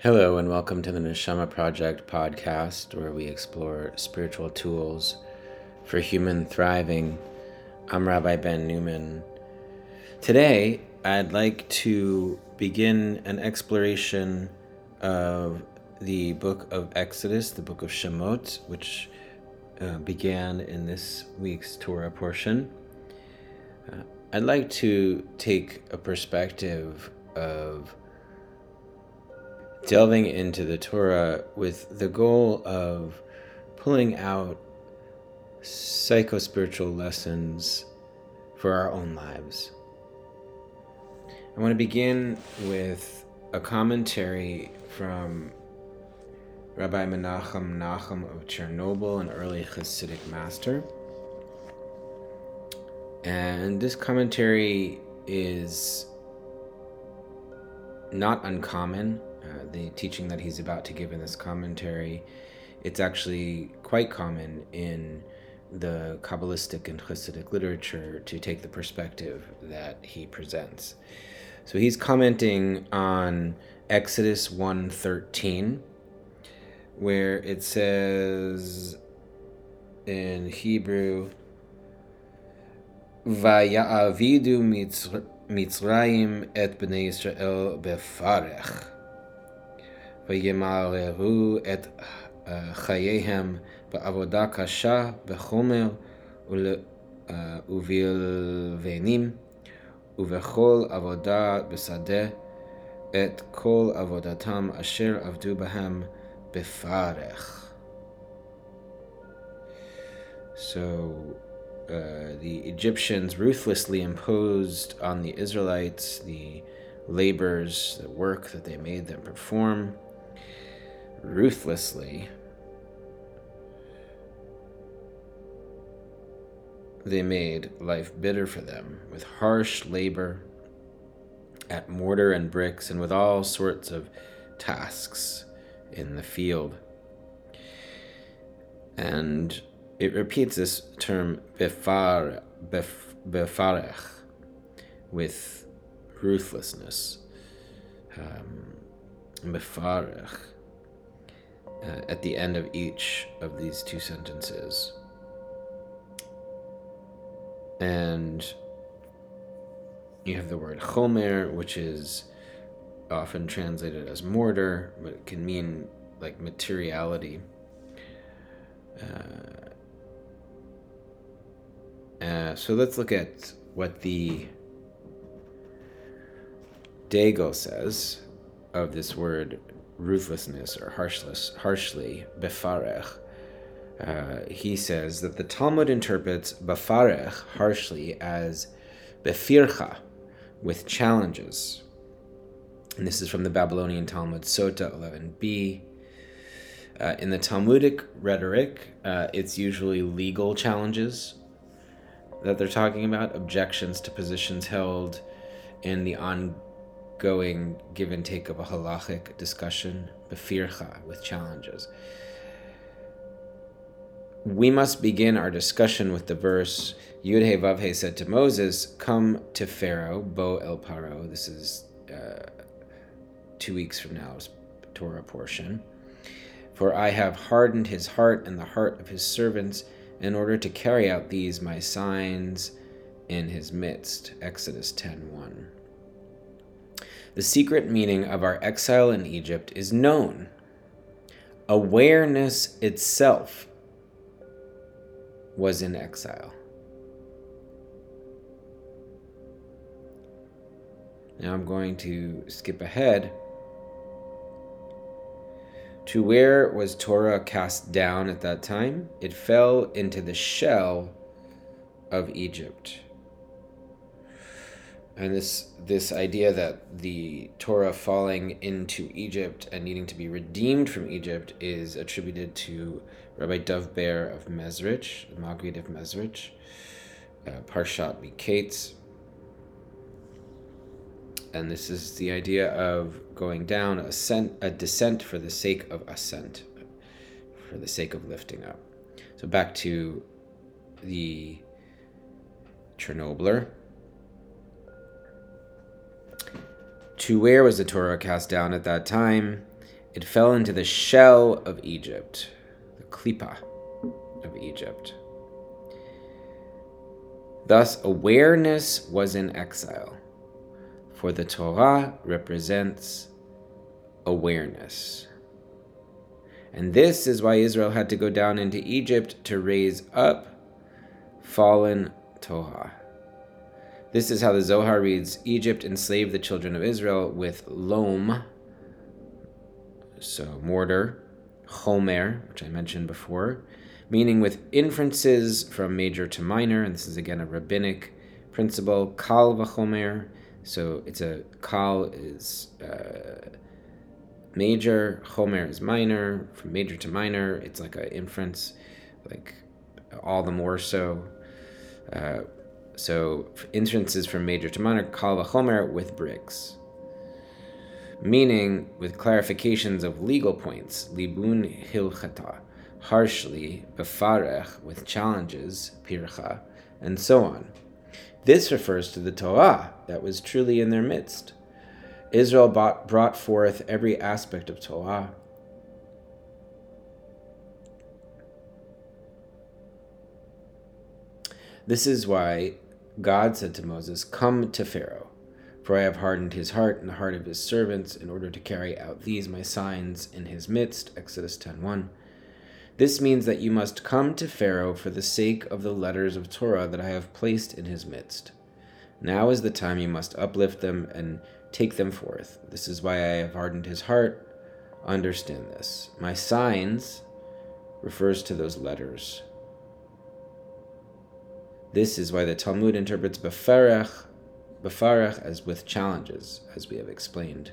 Hello, and welcome to the Neshamah Project podcast, where we explore spiritual tools for human thriving. I'm Rabbi Ben Newman. Today, I'd like to begin an exploration of the book of Exodus, the book of Shemot, which uh, began in this week's Torah portion. Uh, I'd like to take a perspective of delving into the Torah with the goal of pulling out psycho spiritual lessons for our own lives. I want to begin with a commentary from Rabbi Menachem Nachum of Chernobyl, an early Hasidic master. And this commentary is not uncommon uh, the teaching that he's about to give in this commentary, it's actually quite common in the Kabbalistic and Hasidic literature to take the perspective that he presents. So he's commenting on Exodus 1:13 where it says in Hebrew Vaya'avidu Mitzrayim et bnei Israel befarech וימררו את חייהם בעבודה קשה בחומר ובלבנים ובכל עבודה בשדה את כל עבודתם אשר עבדו בהם בפרך. So uh, the Egyptians ruthlessly imposed on the Israelites the labors, the work that they made them perform ruthlessly. They made life bitter for them with harsh labor at mortar and bricks and with all sorts of tasks in the field. And it repeats this term befar, bef, befarech with ruthlessness. Um, befarech uh, at the end of each of these two sentences. And you have the word chomer, which is often translated as mortar, but it can mean like materiality. Uh, uh, so let's look at what the Daigle says of this word ruthlessness or harshness, harshly, befarech, uh, he says that the Talmud interprets befarech harshly as befircha, with challenges. And this is from the Babylonian Talmud, Sota 11b. Uh, in the Talmudic rhetoric, uh, it's usually legal challenges that they're talking about, objections to positions held in the on going give and take of a halachic discussion, befircha, with challenges. We must begin our discussion with the verse Yud Hei Vav Hei said to Moses, Come to Pharaoh, Bo El Paro. This is uh, two weeks from now's Torah portion. For I have hardened his heart and the heart of his servants in order to carry out these my signs in his midst. Exodus 10 1. The secret meaning of our exile in Egypt is known. Awareness itself was in exile. Now I'm going to skip ahead to where was Torah cast down at that time? It fell into the shell of Egypt and this this idea that the Torah falling into Egypt and needing to be redeemed from Egypt is attributed to Rabbi Dov Ber of Mezrich, the Maggid of Mezrich, uh, Parshat Miketz. And this is the idea of going down, ascent, a descent for the sake of ascent, for the sake of lifting up. So back to the Chernobler To where was the Torah cast down at that time? it fell into the shell of Egypt, the klipa of Egypt. Thus, awareness was in exile, for the Torah represents awareness. And this is why Israel had to go down into Egypt to raise up fallen Torah. This is how the Zohar reads Egypt enslaved the children of Israel with loam, so mortar, chomer, which I mentioned before, meaning with inferences from major to minor, and this is again a rabbinic principle, kal v'chomer. So it's a kal is uh, major, chomer is minor, from major to minor. It's like an inference, like all the more so. Uh, so inferences from major to minor, kal v'chomer with bricks meaning with clarifications of legal points, libun hilchata, harshly, befarech, with challenges, pircha, and so on. This refers to the Torah that was truly in their midst. Israel brought, brought forth every aspect of Torah. This is why God said to Moses, Come to Pharaoh, for I have hardened his heart and the heart of his servants in order to carry out these my signs in his midst. Exodus 10.1 this means that you must come to Pharaoh for the sake of the letters of Torah that I have placed in his midst. Now is the time you must uplift them and take them forth. This is why I have hardened his heart. Understand this. My signs refers to those letters. This is why the Talmud interprets befarech, befarech as with challenges, as we have explained.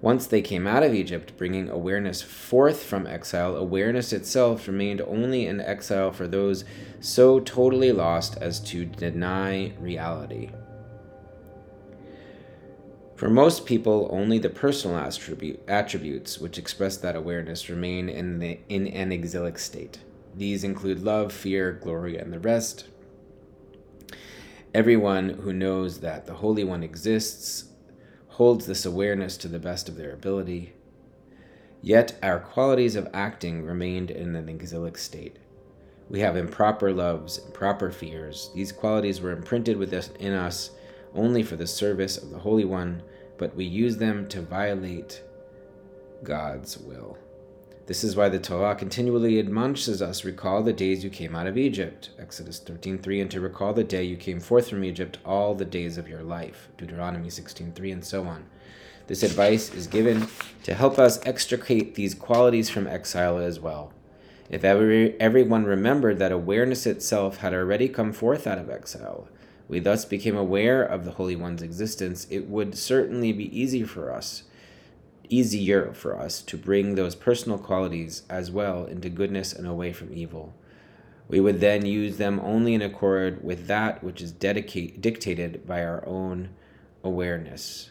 Once they came out of Egypt, bringing awareness forth from exile, awareness itself remained only in exile for those so totally lost as to deny reality. For most people, only the personal attribute, attributes which express that awareness remain in, the, in an exilic state. These include love, fear, glory, and the rest. Everyone who knows that the Holy One exists holds this awareness to the best of their ability. Yet our qualities of acting remained in an exilic state. We have improper loves, improper fears. These qualities were imprinted within us only for the service of the Holy One, but we use them to violate God's will. This is why the Torah continually admonishes us recall the days you came out of Egypt, Exodus 13:3, and to recall the day you came forth from Egypt all the days of your life, Deuteronomy 16:3, and so on. This advice is given to help us extricate these qualities from exile as well. If every, everyone remembered that awareness itself had already come forth out of exile, we thus became aware of the Holy One's existence, it would certainly be easy for us easier for us to bring those personal qualities as well into goodness and away from evil. We would then use them only in accord with that which is dedicate, dictated by our own awareness.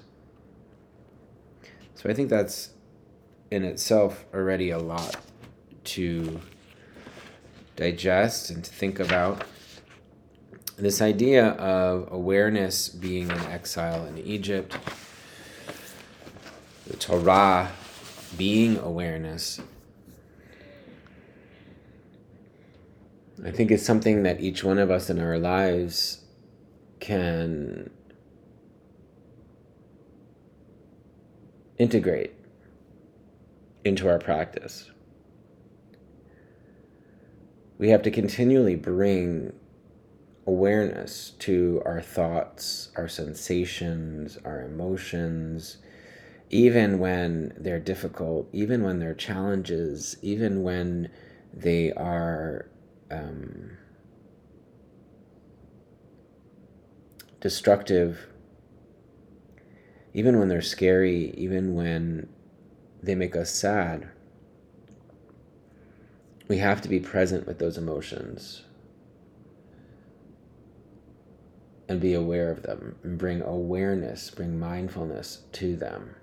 So I think that's in itself already a lot to digest and to think about. This idea of awareness being in exile in Egypt the Torah being awareness, I think it's something that each one of us in our lives can integrate into our practice. We have to continually bring awareness to our thoughts, our sensations, our emotions, even when they're difficult, even when they're challenges, even when they are um, destructive, even when they're scary, even when they make us sad, we have to be present with those emotions and be aware of them and bring awareness, bring mindfulness to them.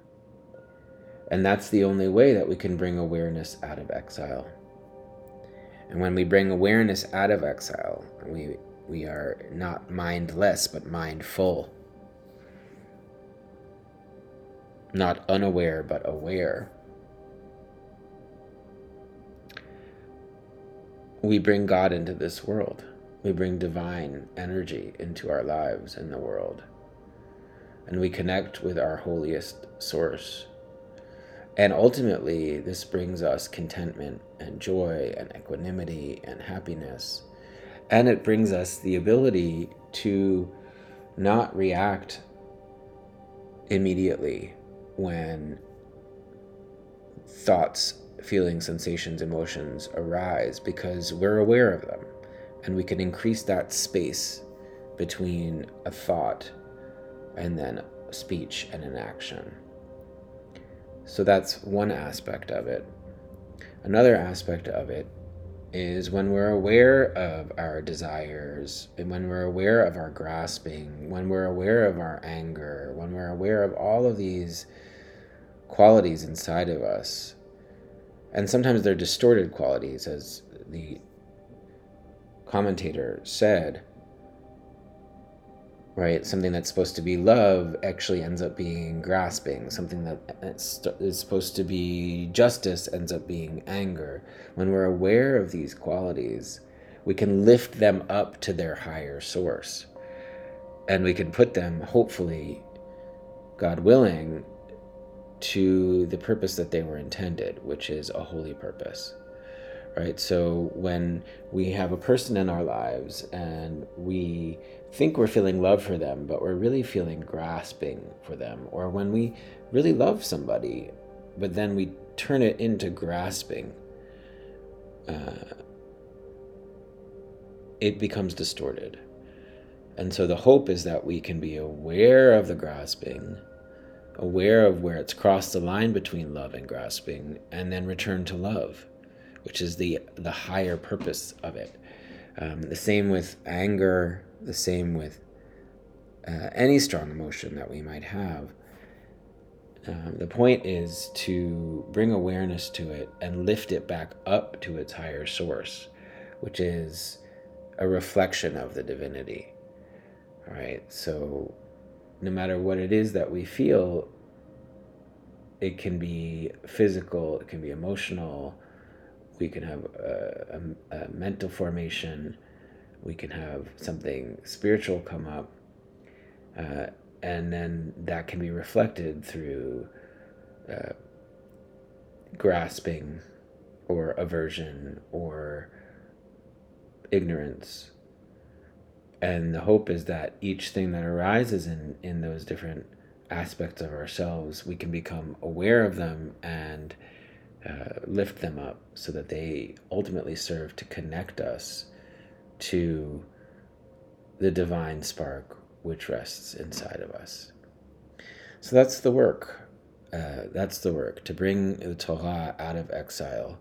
And that's the only way that we can bring awareness out of exile. And when we bring awareness out of exile, we, we are not mindless, but mindful. Not unaware, but aware. We bring God into this world. We bring divine energy into our lives and the world. And we connect with our holiest source and ultimately, this brings us contentment and joy and equanimity and happiness. And it brings us the ability to not react immediately when thoughts, feelings, sensations, emotions arise because we're aware of them and we can increase that space between a thought and then speech and an action. So that's one aspect of it. Another aspect of it is when we're aware of our desires, and when we're aware of our grasping, when we're aware of our anger, when we're aware of all of these qualities inside of us, and sometimes they're distorted qualities, as the commentator said, right? Something that's supposed to be love actually ends up being grasping. Something that uh, is supposed to be justice ends up being anger. When we're aware of these qualities, we can lift them up to their higher source. And we can put them, hopefully, God willing, to the purpose that they were intended, which is a holy purpose right? So when we have a person in our lives and we think we're feeling love for them, but we're really feeling grasping for them, or when we really love somebody, but then we turn it into grasping, uh, it becomes distorted. And so the hope is that we can be aware of the grasping, aware of where it's crossed the line between love and grasping, and then return to love which is the the higher purpose of it. Um, the same with anger. The same with uh, any strong emotion that we might have. Um, the point is to bring awareness to it and lift it back up to its higher source, which is a reflection of the divinity. All right. So, no matter what it is that we feel, it can be physical, it can be emotional, we can have a, a, a mental formation, we can have something spiritual come up, uh, and then that can be reflected through uh, grasping or aversion or ignorance. And the hope is that each thing that arises in, in those different aspects of ourselves, we can become aware of them and lift them up so that they ultimately serve to connect us to the divine spark which rests inside of us. So that's the work. Uh, that's the work to bring the Torah out of exile,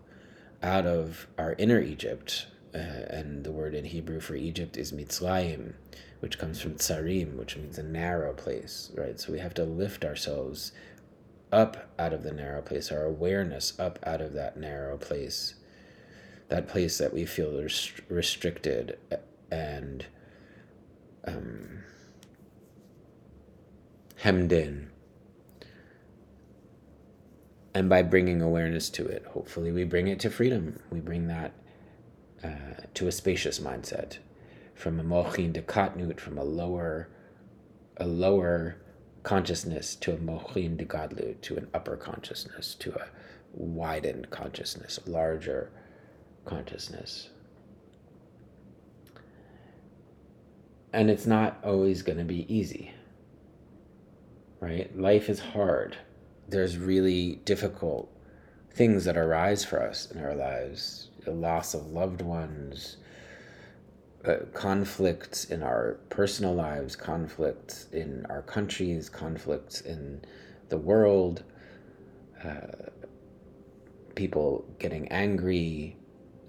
out of our inner Egypt. Uh, and the word in Hebrew for Egypt is Mitzrayim, which comes from tsarim, which means a narrow place, right? So we have to lift ourselves up out of the narrow place, our awareness up out of that narrow place, that place that we feel rest- restricted and um, hemmed in. And by bringing awareness to it, hopefully we bring it to freedom. We bring that uh, to a spacious mindset, from a mochin to katnut, from a lower, a lower consciousness to a mochin de gadlu, to an upper consciousness, to a widened consciousness, larger consciousness. And it's not always going to be easy, right? Life is hard. There's really difficult things that arise for us in our lives the loss of loved ones, uh, conflicts in our personal lives, conflicts in our countries, conflicts in the world, uh, people getting angry,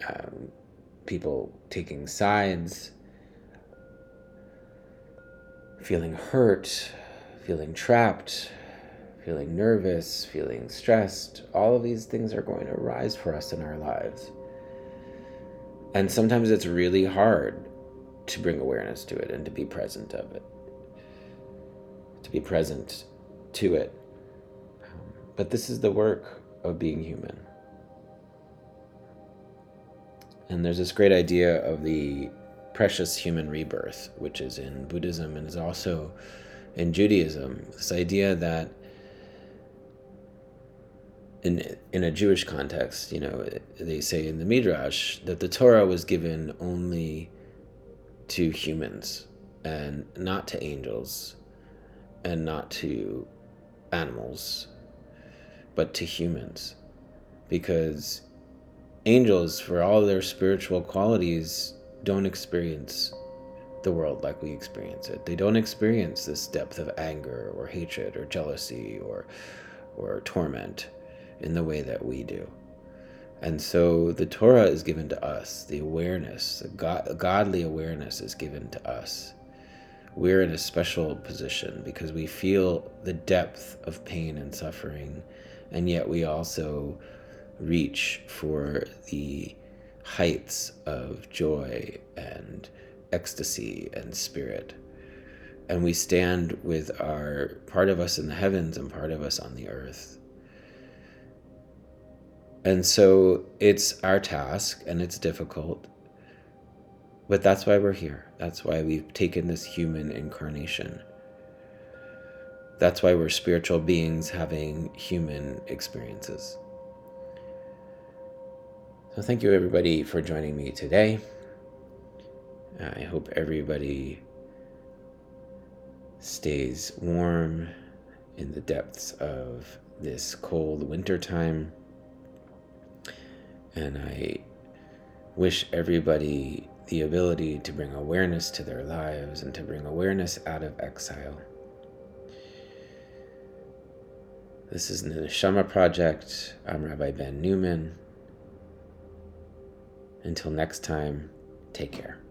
um, people taking sides, feeling hurt, feeling trapped, feeling nervous, feeling stressed. All of these things are going to arise for us in our lives. And sometimes it's really hard to bring awareness to it and to be present of it, to be present to it. But this is the work of being human. And there's this great idea of the precious human rebirth, which is in Buddhism and is also in Judaism. This idea that in in a Jewish context, you know, they say in the Midrash that the Torah was given only to humans and not to angels and not to animals, but to humans. Because angels, for all their spiritual qualities, don't experience the world like we experience it. They don't experience this depth of anger or hatred or jealousy or or torment in the way that we do. And so the Torah is given to us, the awareness, the God, godly awareness is given to us. We're in a special position because we feel the depth of pain and suffering, and yet we also reach for the heights of joy and ecstasy and spirit. And we stand with our part of us in the heavens and part of us on the earth. And so it's our task and it's difficult. But that's why we're here. That's why we've taken this human incarnation. That's why we're spiritual beings having human experiences. So, thank you everybody for joining me today. I hope everybody stays warm in the depths of this cold winter time. And I wish everybody the ability to bring awareness to their lives and to bring awareness out of exile. This is the Neshamah Project. I'm Rabbi Ben Newman. Until next time, take care.